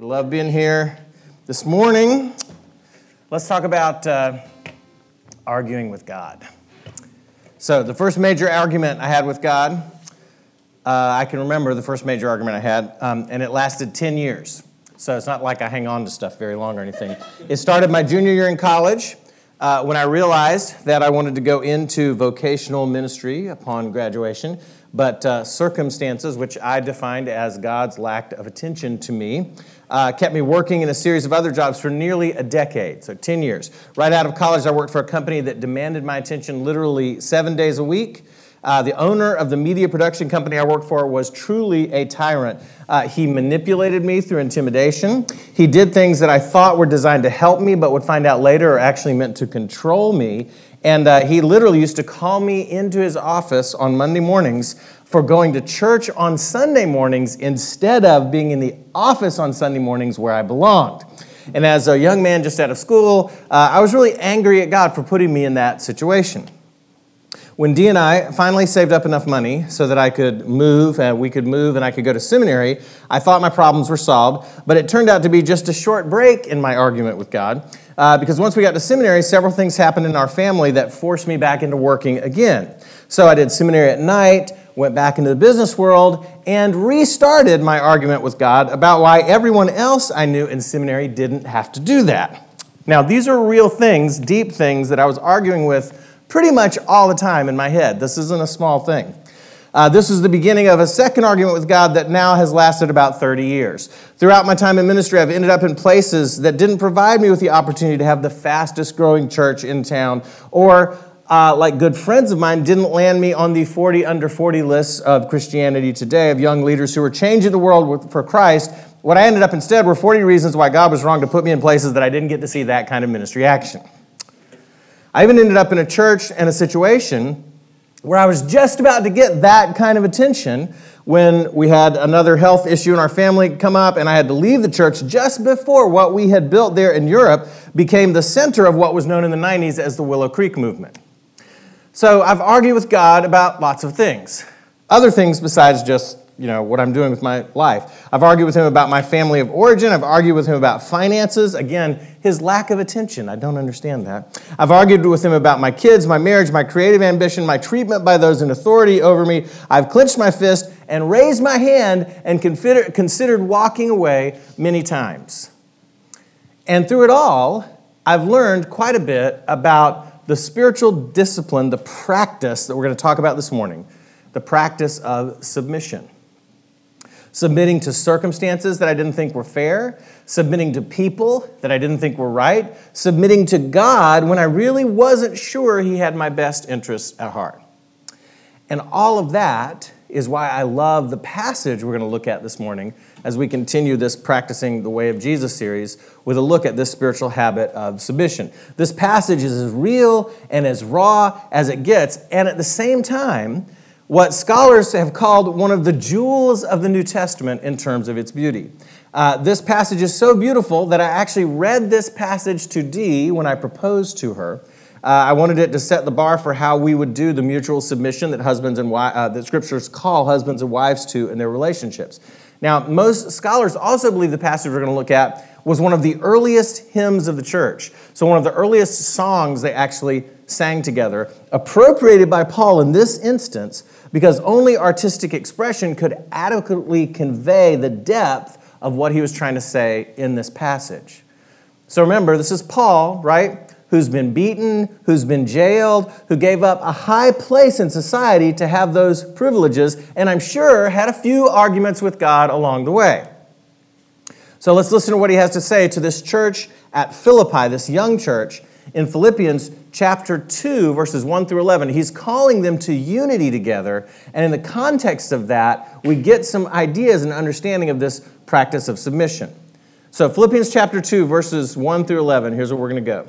I love being here this morning. Let's talk about uh, arguing with God. So, the first major argument I had with God, uh, I can remember the first major argument I had, um, and it lasted 10 years. So, it's not like I hang on to stuff very long or anything. It started my junior year in college. Uh, when I realized that I wanted to go into vocational ministry upon graduation, but uh, circumstances, which I defined as God's lack of attention to me, uh, kept me working in a series of other jobs for nearly a decade, so 10 years. Right out of college, I worked for a company that demanded my attention literally seven days a week. Uh, the owner of the media production company I worked for was truly a tyrant. Uh, he manipulated me through intimidation. He did things that I thought were designed to help me, but would find out later are actually meant to control me. And uh, he literally used to call me into his office on Monday mornings for going to church on Sunday mornings instead of being in the office on Sunday mornings where I belonged. And as a young man just out of school, uh, I was really angry at God for putting me in that situation. When Dee and I finally saved up enough money so that I could move, and we could move, and I could go to seminary, I thought my problems were solved. But it turned out to be just a short break in my argument with God, uh, because once we got to seminary, several things happened in our family that forced me back into working again. So I did seminary at night went back into the business world, and restarted my argument with God about why everyone else I knew in seminary didn't have to do that. Now, these are real things, deep things that I was arguing with pretty much all the time in my head. This isn't a small thing. Uh, this is the beginning of a second argument with God that now has lasted about 30 years. Throughout my time in ministry, I've ended up in places that didn't provide me with the opportunity to have the fastest growing church in town or uh, like good friends of mine, didn't land me on the 40 under 40 list of Christianity Today of young leaders who are changing the world for Christ. What I ended up instead were 40 reasons why God was wrong to put me in places that I didn't get to see that kind of ministry action. I even ended up in a church and a situation where I was just about to get that kind of attention when we had another health issue in our family come up, and I had to leave the church just before what we had built there in Europe became the center of what was known in the 90s as the Willow Creek movement. So I've argued with God about lots of things, other things besides just you know what I'm doing with my life. I've argued with him about my family of origin. I've argued with him about finances. Again, his lack of attention. I don't understand that. I've argued with him about my kids, my marriage, my creative ambition, my treatment by those in authority over me. I've clenched my fist and raised my hand and considered walking away many times. And through it all, I've learned quite a bit about the spiritual discipline, the practice that we're going to talk about this morning, the practice of submission. Submitting to circumstances that I didn't think were fair, submitting to people that I didn't think were right, submitting to God when I really wasn't sure He had my best interests at heart. And all of that is why I love the passage we're going to look at this morning as we continue this Practicing the Way of Jesus series with a look at this spiritual habit of submission. This passage is as real and as raw as it gets, and at the same time, what scholars have called one of the jewels of the New Testament in terms of its beauty. Uh, this passage is so beautiful that I actually read this passage to Dee when I proposed to her. Uh, I wanted it to set the bar for how we would do the mutual submission that husbands and wives, uh, that scriptures call husbands and wives to in their relationships. Now, most scholars also believe the passage we're going to look at was one of the earliest hymns of the church. So, one of the earliest songs they actually sang together, appropriated by Paul in this instance, because only artistic expression could adequately convey the depth of what he was trying to say in this passage. So, remember, this is Paul, right? who's been beaten, who's been jailed, who gave up a high place in society to have those privileges, and I'm sure had a few arguments with God along the way. So let's listen to what he has to say to this church at Philippi, this young church, in Philippians chapter 2, verses 1 through 11. He's calling them to unity together, and in the context of that, we get some ideas and understanding of this practice of submission. So, Philippians chapter 2, verses 1 through 11, here's where we're going to go.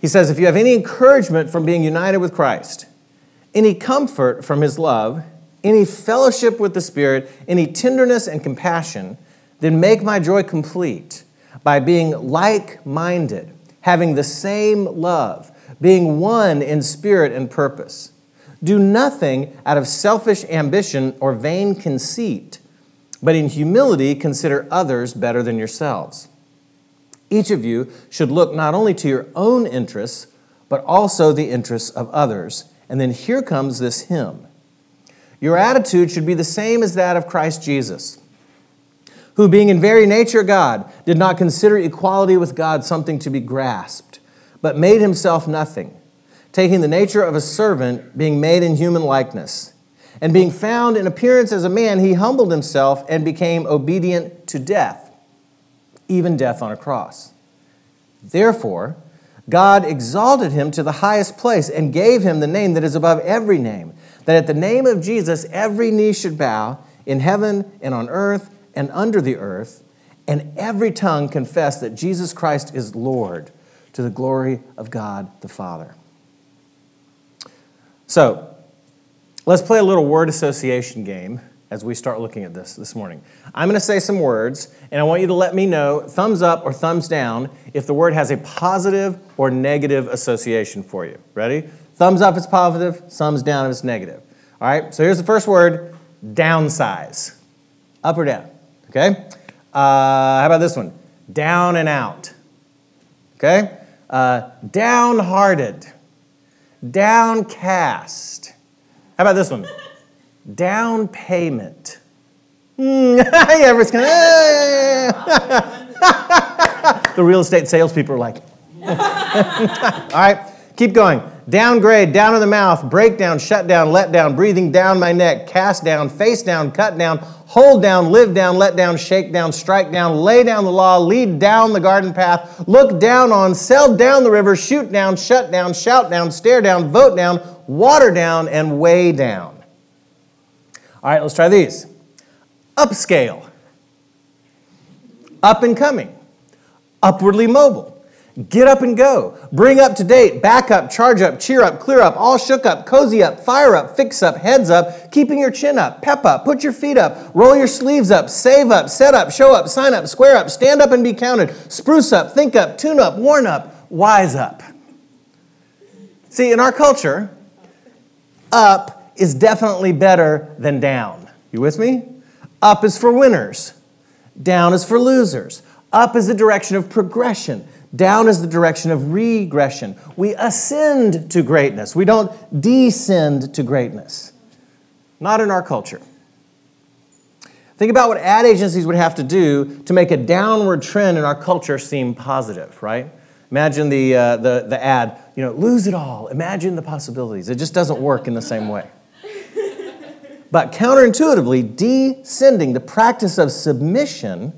He says, If you have any encouragement from being united with Christ, any comfort from his love, any fellowship with the Spirit, any tenderness and compassion, then make my joy complete by being like minded, having the same love, being one in spirit and purpose. Do nothing out of selfish ambition or vain conceit but in humility consider others better than yourselves. Each of you should look not only to your own interests, but also the interests of others. And then here comes this hymn. Your attitude should be the same as that of Christ Jesus, who, being in very nature God, did not consider equality with God something to be grasped, but made himself nothing, taking the nature of a servant, being made in human likeness. And being found in appearance as a man, he humbled himself and became obedient to death, even death on a cross. Therefore, God exalted him to the highest place and gave him the name that is above every name, that at the name of Jesus every knee should bow in heaven and on earth and under the earth, and every tongue confess that Jesus Christ is Lord to the glory of God the Father. So, let's play a little word association game as we start looking at this this morning. I'm going to say some words, and I want you to let me know thumbs up or thumbs down if the word has a positive or negative association for you. Ready? Thumbs up if it's positive, thumbs down if it's negative. All right, so here's the first word downsize. Up or down? Okay? Uh, how about this one? Down and out. Okay? Uh, downhearted. Downcast. How about this one? down payment. Mm, yeah, everyone's kind of, the real estate salespeople are like, all right, keep going. Downgrade, down in the mouth, breakdown, shut down, let down, breathing down my neck, cast down, face down, cut down, hold down, live down, let down, shake down, strike down, lay down the law, lead down the garden path, look down on, sell down the river, shoot down, shut down, shout down, stare down, vote down, water down, and weigh down. All right, let's try these. Upscale, up and coming, upwardly mobile, get up and go, bring up to date, back up, charge up, cheer up, clear up, all shook up, cozy up, fire up, fix up, heads up, keeping your chin up, pep up, put your feet up, roll your sleeves up, save up, set up, show up, sign up, square up, stand up and be counted, spruce up, think up, tune up, warn up, wise up. See, in our culture, up is definitely better than down. You with me? Up is for winners, down is for losers. Up is the direction of progression, down is the direction of regression. We ascend to greatness, we don't descend to greatness. Not in our culture. Think about what ad agencies would have to do to make a downward trend in our culture seem positive, right? Imagine the, uh, the, the ad, you know, lose it all. Imagine the possibilities. It just doesn't work in the same way. But counterintuitively, descending, the practice of submission,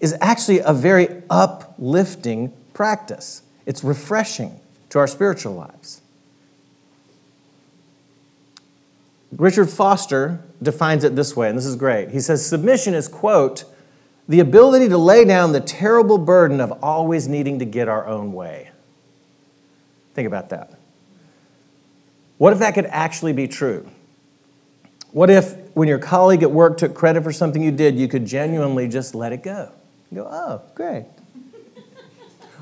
is actually a very uplifting practice. It's refreshing to our spiritual lives. Richard Foster defines it this way, and this is great. He says submission is, quote, the ability to lay down the terrible burden of always needing to get our own way. Think about that. What if that could actually be true? What if, when your colleague at work took credit for something you did, you could genuinely just let it go? You go, oh, great.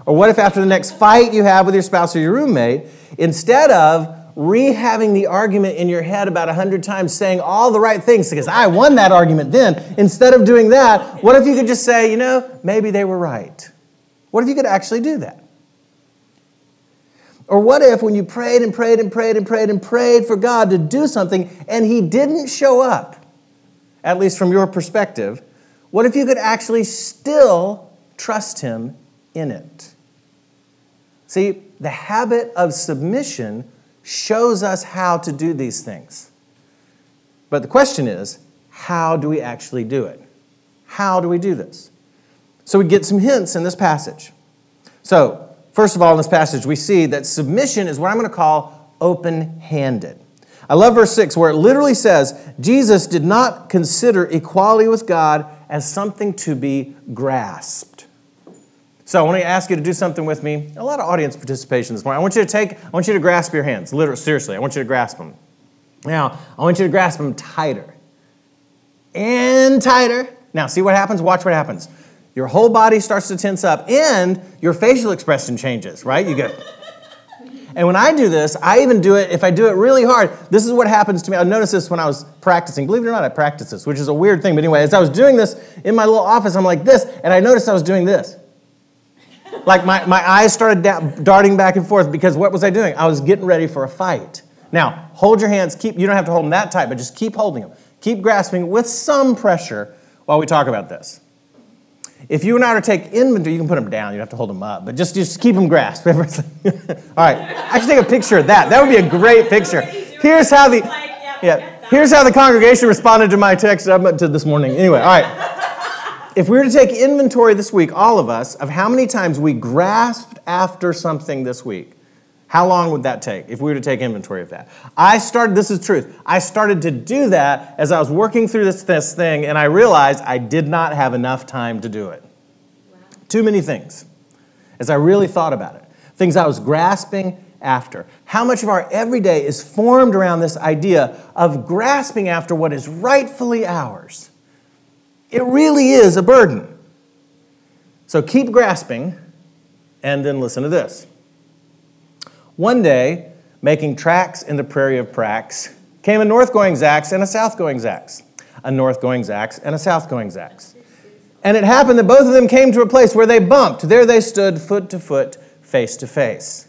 or what if, after the next fight you have with your spouse or your roommate, instead of rehaving the argument in your head about a hundred times, saying all the right things because I won that argument then, instead of doing that, what if you could just say, you know, maybe they were right? What if you could actually do that? Or what if when you prayed and prayed and prayed and prayed and prayed for God to do something and He didn't show up, at least from your perspective, what if you could actually still trust Him in it? See, the habit of submission shows us how to do these things. But the question is, how do we actually do it? How do we do this? So we get some hints in this passage. So, First of all, in this passage, we see that submission is what I'm going to call open handed. I love verse 6 where it literally says, Jesus did not consider equality with God as something to be grasped. So I want to ask you to do something with me. A lot of audience participation this morning. I want you to take, I want you to grasp your hands. Literally, seriously, I want you to grasp them. Now, I want you to grasp them tighter. And tighter. Now, see what happens? Watch what happens your whole body starts to tense up and your facial expression changes, right? You go. And when I do this, I even do it, if I do it really hard, this is what happens to me. I noticed this when I was practicing. Believe it or not, I practice this, which is a weird thing. But anyway, as I was doing this in my little office, I'm like this, and I noticed I was doing this. Like my, my eyes started da- darting back and forth because what was I doing? I was getting ready for a fight. Now, hold your hands, keep, you don't have to hold them that tight, but just keep holding them. Keep grasping with some pressure while we talk about this. If you and I were to take inventory, you can put them down. You don't have to hold them up, but just, just keep them grasped. All right, I should take a picture of that. That would be a great picture. Here's how the yeah. Here's how the congregation responded to my text up to this morning. Anyway, all right. If we were to take inventory this week, all of us, of how many times we grasped after something this week, how long would that take if we were to take inventory of that? I started, this is truth, I started to do that as I was working through this, this thing, and I realized I did not have enough time to do it. Wow. Too many things. As I really thought about it, things I was grasping after. How much of our everyday is formed around this idea of grasping after what is rightfully ours? It really is a burden. So keep grasping, and then listen to this. One day, making tracks in the prairie of Prax, came a north going Zax and a south going Zax, a north going Zax and a south going Zax. And it happened that both of them came to a place where they bumped. There they stood, foot to foot, face to face.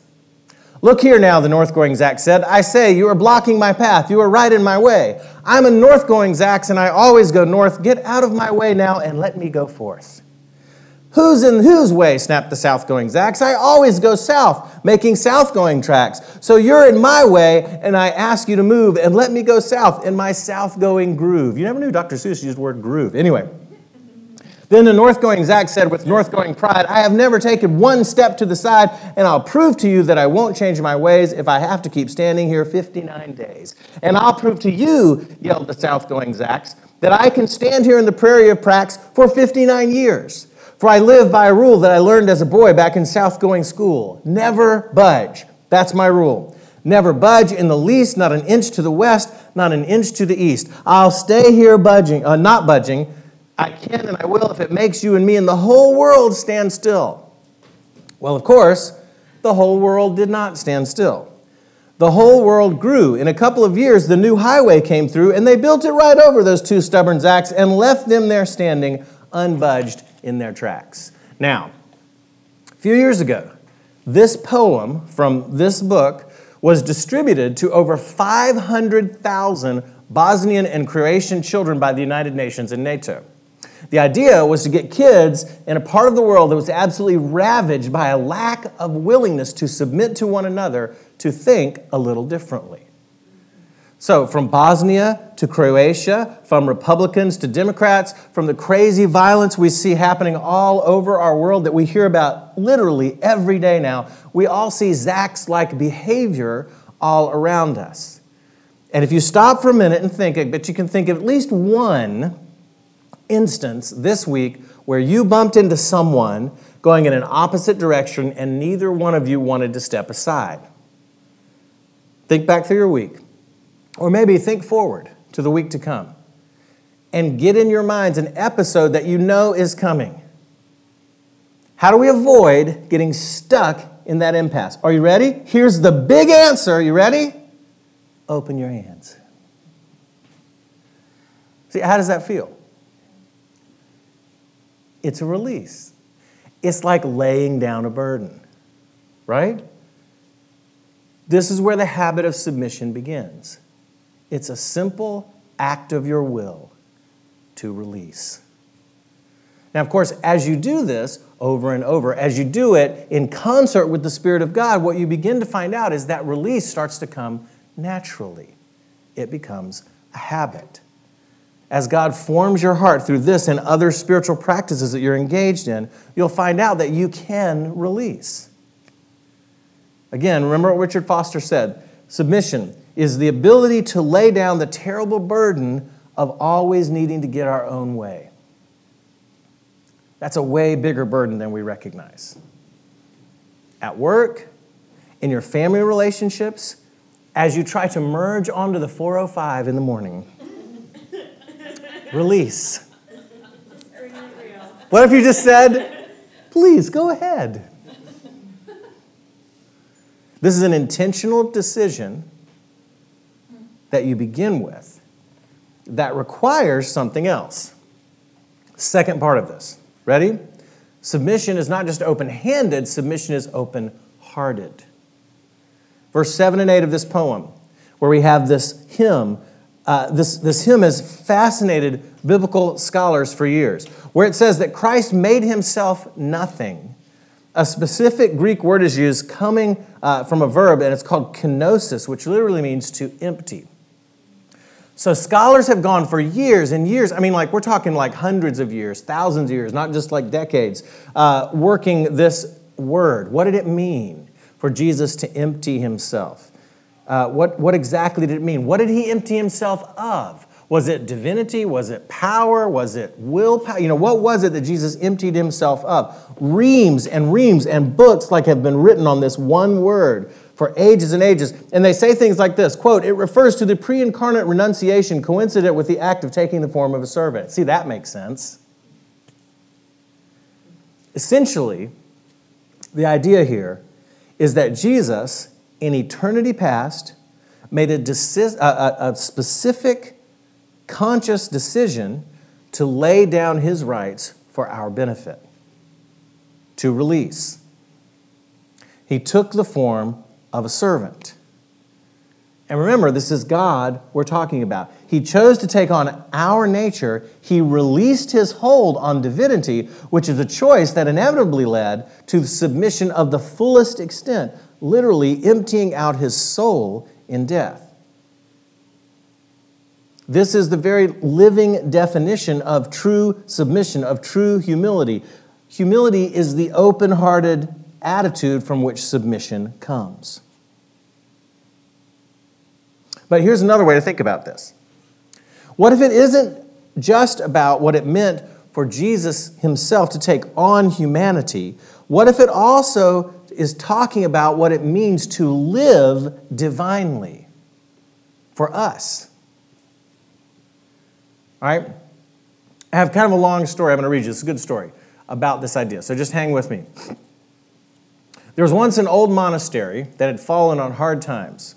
Look here now, the north going Zax said. I say, you are blocking my path. You are right in my way. I'm a north going Zax, and I always go north. Get out of my way now and let me go forth. Who's in whose way? snapped the south going Zax. I always go south, making south going tracks. So you're in my way, and I ask you to move and let me go south in my south going groove. You never knew Dr. Seuss used the word groove. Anyway. Then the north going Zax said with north going pride, I have never taken one step to the side, and I'll prove to you that I won't change my ways if I have to keep standing here 59 days. And I'll prove to you, yelled the south going Zax, that I can stand here in the prairie of Prax for 59 years. For I live by a rule that I learned as a boy back in South going school never budge. That's my rule. Never budge in the least, not an inch to the west, not an inch to the east. I'll stay here budging, uh, not budging. I can and I will if it makes you and me and the whole world stand still. Well, of course, the whole world did not stand still. The whole world grew. In a couple of years, the new highway came through, and they built it right over those two stubborn Zax and left them there standing unbudged in their tracks. Now, a few years ago, this poem from this book was distributed to over 500,000 Bosnian and Croatian children by the United Nations and NATO. The idea was to get kids in a part of the world that was absolutely ravaged by a lack of willingness to submit to one another to think a little differently. So, from Bosnia to Croatia, from Republicans to Democrats, from the crazy violence we see happening all over our world that we hear about literally every day now, we all see Zax like behavior all around us. And if you stop for a minute and think, I bet you can think of at least one instance this week where you bumped into someone going in an opposite direction and neither one of you wanted to step aside. Think back through your week. Or maybe think forward to the week to come and get in your minds an episode that you know is coming. How do we avoid getting stuck in that impasse? Are you ready? Here's the big answer. Are You ready? Open your hands. See, how does that feel? It's a release. It's like laying down a burden, right? This is where the habit of submission begins. It's a simple act of your will to release. Now, of course, as you do this over and over, as you do it in concert with the Spirit of God, what you begin to find out is that release starts to come naturally. It becomes a habit. As God forms your heart through this and other spiritual practices that you're engaged in, you'll find out that you can release. Again, remember what Richard Foster said submission is the ability to lay down the terrible burden of always needing to get our own way. That's a way bigger burden than we recognize. At work, in your family relationships, as you try to merge onto the 405 in the morning. Release. What if you just said, please go ahead? This is an intentional decision that you begin with that requires something else. Second part of this. Ready? Submission is not just open handed, submission is open hearted. Verse 7 and 8 of this poem, where we have this hymn. Uh, this, this hymn has fascinated biblical scholars for years, where it says that Christ made himself nothing. A specific Greek word is used coming uh, from a verb, and it's called kenosis, which literally means to empty. So scholars have gone for years and years. I mean, like we're talking like hundreds of years, thousands of years, not just like decades, uh, working this word. What did it mean for Jesus to empty himself? Uh, what, what exactly did it mean? What did he empty himself of? Was it divinity? Was it power? Was it willpower? You know, what was it that Jesus emptied himself of? Reams and reams and books like have been written on this one word for ages and ages. And they say things like this quote, it refers to the pre incarnate renunciation coincident with the act of taking the form of a servant. See, that makes sense. Essentially, the idea here is that Jesus, in eternity past, made a, deci- a, a, specific, conscious decision to lay down his rights for our benefit, to release. He took the form of a servant. And remember, this is God we're talking about. He chose to take on our nature. He released his hold on divinity, which is a choice that inevitably led to the submission of the fullest extent, literally emptying out his soul in death. This is the very living definition of true submission, of true humility. Humility is the open hearted attitude from which submission comes. But here's another way to think about this. What if it isn't just about what it meant for Jesus himself to take on humanity? What if it also is talking about what it means to live divinely for us? All right? I have kind of a long story. I'm going to read you. It's a good story about this idea. So just hang with me. There was once an old monastery that had fallen on hard times.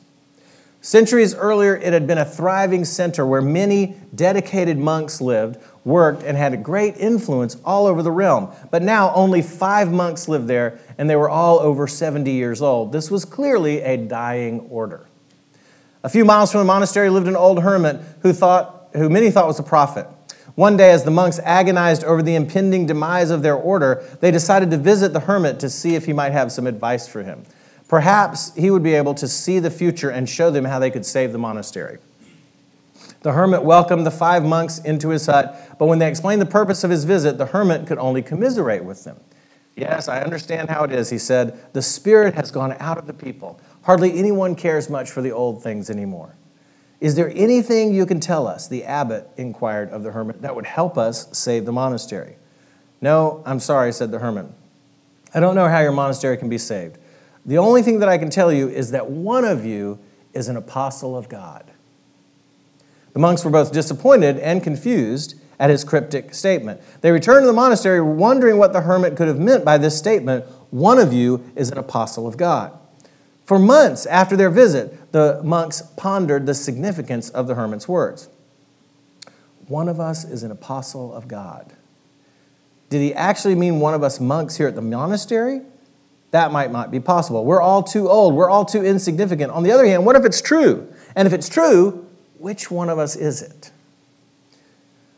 Centuries earlier, it had been a thriving center where many dedicated monks lived, worked, and had a great influence all over the realm. But now only five monks lived there, and they were all over 70 years old. This was clearly a dying order. A few miles from the monastery lived an old hermit who, thought, who many thought was a prophet. One day, as the monks agonized over the impending demise of their order, they decided to visit the hermit to see if he might have some advice for him. Perhaps he would be able to see the future and show them how they could save the monastery. The hermit welcomed the five monks into his hut, but when they explained the purpose of his visit, the hermit could only commiserate with them. Yes, I understand how it is, he said. The spirit has gone out of the people. Hardly anyone cares much for the old things anymore. Is there anything you can tell us, the abbot inquired of the hermit, that would help us save the monastery? No, I'm sorry, said the hermit. I don't know how your monastery can be saved. The only thing that I can tell you is that one of you is an apostle of God. The monks were both disappointed and confused at his cryptic statement. They returned to the monastery wondering what the hermit could have meant by this statement one of you is an apostle of God. For months after their visit, the monks pondered the significance of the hermit's words. One of us is an apostle of God. Did he actually mean one of us monks here at the monastery? That might not be possible. We're all too old. We're all too insignificant. On the other hand, what if it's true? And if it's true, which one of us is it?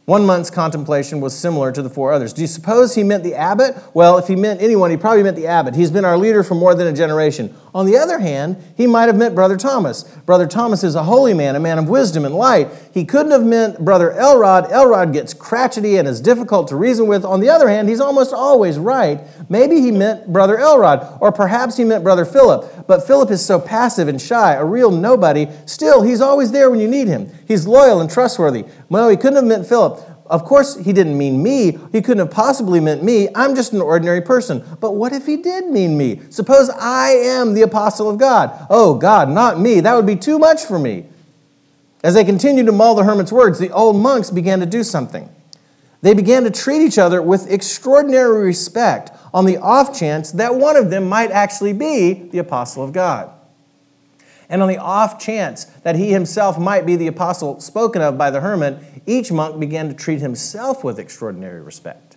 One month's contemplation was similar to the four others. Do you suppose he meant the abbot? Well, if he meant anyone, he probably meant the abbot. He's been our leader for more than a generation. On the other hand, he might have meant Brother Thomas. Brother Thomas is a holy man, a man of wisdom and light. He couldn't have meant Brother Elrod. Elrod gets crotchety and is difficult to reason with. On the other hand, he's almost always right. Maybe he meant Brother Elrod, or perhaps he meant Brother Philip. But Philip is so passive and shy, a real nobody. Still, he's always there when you need him. He's loyal and trustworthy. Well, he couldn't have meant Philip. Of course, he didn't mean me. He couldn't have possibly meant me. I'm just an ordinary person. But what if he did mean me? Suppose I am the apostle of God. Oh, God, not me. That would be too much for me. As they continued to mull the hermit's words, the old monks began to do something. They began to treat each other with extraordinary respect, on the off chance that one of them might actually be the apostle of God. And on the off chance that he himself might be the apostle spoken of by the hermit, each monk began to treat himself with extraordinary respect.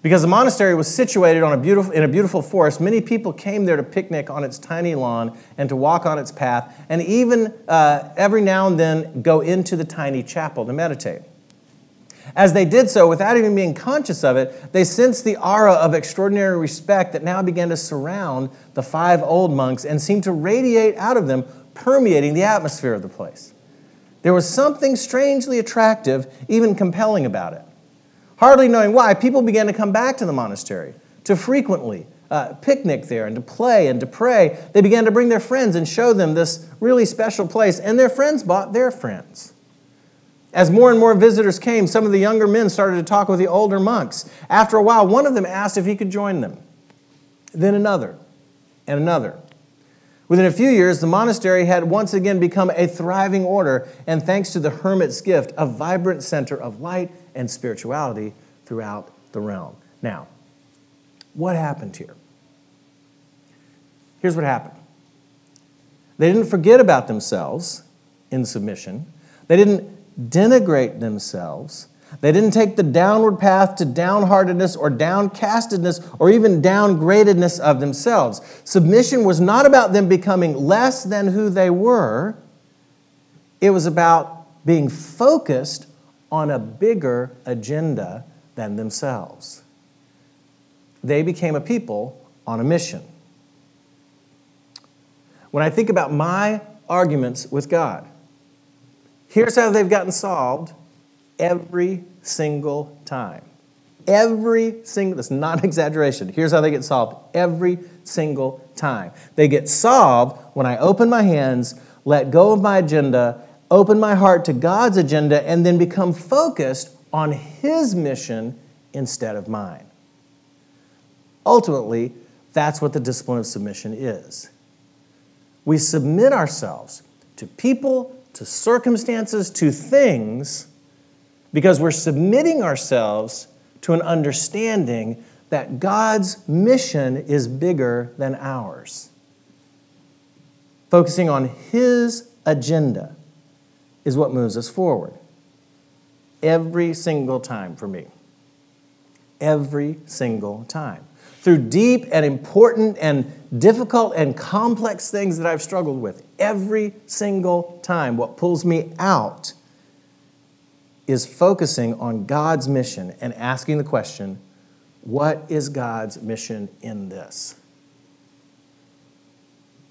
Because the monastery was situated on a beautiful, in a beautiful forest, many people came there to picnic on its tiny lawn and to walk on its path, and even uh, every now and then go into the tiny chapel to meditate. As they did so, without even being conscious of it, they sensed the aura of extraordinary respect that now began to surround the five old monks and seemed to radiate out of them, permeating the atmosphere of the place. There was something strangely attractive, even compelling about it. Hardly knowing why, people began to come back to the monastery to frequently uh, picnic there and to play and to pray. They began to bring their friends and show them this really special place, and their friends bought their friends. As more and more visitors came, some of the younger men started to talk with the older monks. After a while, one of them asked if he could join them. Then another, and another. Within a few years, the monastery had once again become a thriving order, and thanks to the hermit's gift, a vibrant center of light and spirituality throughout the realm. Now, what happened here? Here's what happened they didn't forget about themselves in submission, they didn't denigrate themselves. They didn't take the downward path to downheartedness or downcastedness or even downgradedness of themselves. Submission was not about them becoming less than who they were, it was about being focused on a bigger agenda than themselves. They became a people on a mission. When I think about my arguments with God, Here's how they've gotten solved every single time. Every single, that's not an exaggeration. Here's how they get solved every single time. They get solved when I open my hands, let go of my agenda, open my heart to God's agenda, and then become focused on His mission instead of mine. Ultimately, that's what the discipline of submission is. We submit ourselves to people to circumstances, to things, because we're submitting ourselves to an understanding that God's mission is bigger than ours. Focusing on His agenda is what moves us forward. Every single time for me. Every single time. Through deep and important and difficult and complex things that I've struggled with every single time. What pulls me out is focusing on God's mission and asking the question what is God's mission in this?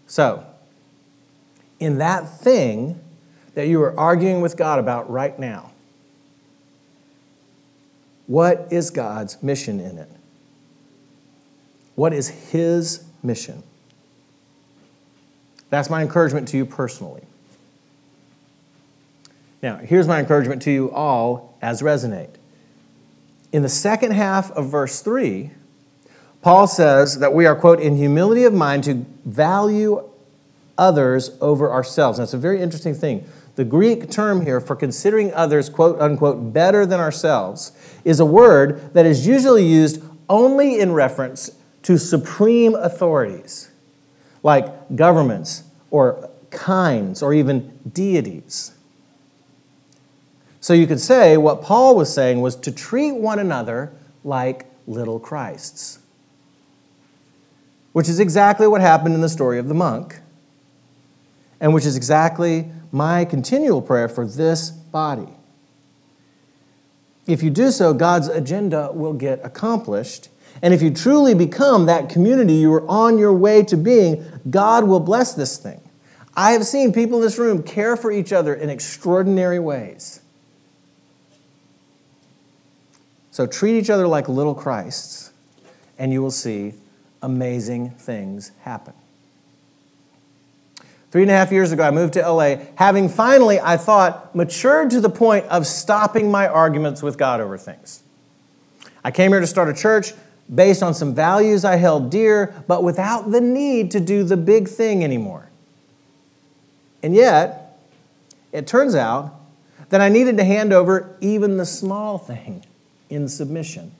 So, in that thing that you are arguing with God about right now, what is God's mission in it? What is His mission? That's my encouragement to you personally. Now, here's my encouragement to you all as Resonate. In the second half of verse 3, Paul says that we are, quote, in humility of mind to value others over ourselves. That's a very interesting thing. The Greek term here for considering others, quote unquote, better than ourselves is a word that is usually used only in reference to supreme authorities like governments or kinds or even deities. So you could say what Paul was saying was to treat one another like little Christs, which is exactly what happened in the story of the monk, and which is exactly my continual prayer for this body. If you do so, God's agenda will get accomplished and if you truly become that community you are on your way to being, God will bless this thing. I have seen people in this room care for each other in extraordinary ways. So treat each other like little Christs, and you will see amazing things happen. Three and a half years ago, I moved to LA, having finally, I thought, matured to the point of stopping my arguments with God over things. I came here to start a church based on some values I held dear, but without the need to do the big thing anymore. And yet, it turns out that I needed to hand over even the small thing in submission.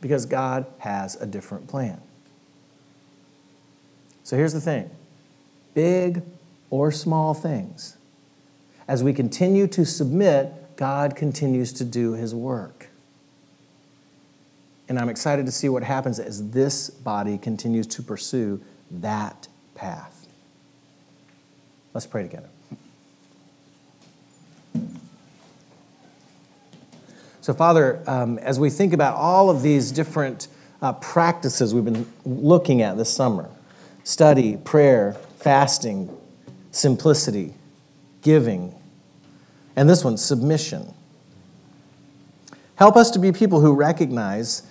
because God has a different plan. So here's the thing big or small things, as we continue to submit, God continues to do his work. And I'm excited to see what happens as this body continues to pursue that path. Let's pray together. So, Father, um, as we think about all of these different uh, practices we've been looking at this summer study, prayer, fasting, simplicity, giving, and this one, submission. Help us to be people who recognize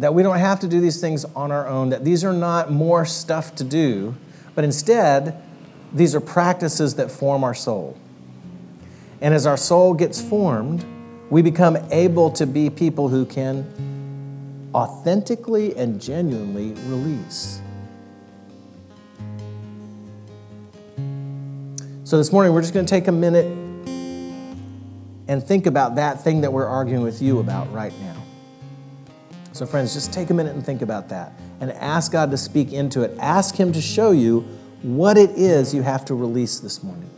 that we don't have to do these things on our own, that these are not more stuff to do, but instead, these are practices that form our soul. And as our soul gets formed, we become able to be people who can authentically and genuinely release. So, this morning, we're just going to take a minute and think about that thing that we're arguing with you about right now. So, friends, just take a minute and think about that and ask God to speak into it. Ask Him to show you what it is you have to release this morning.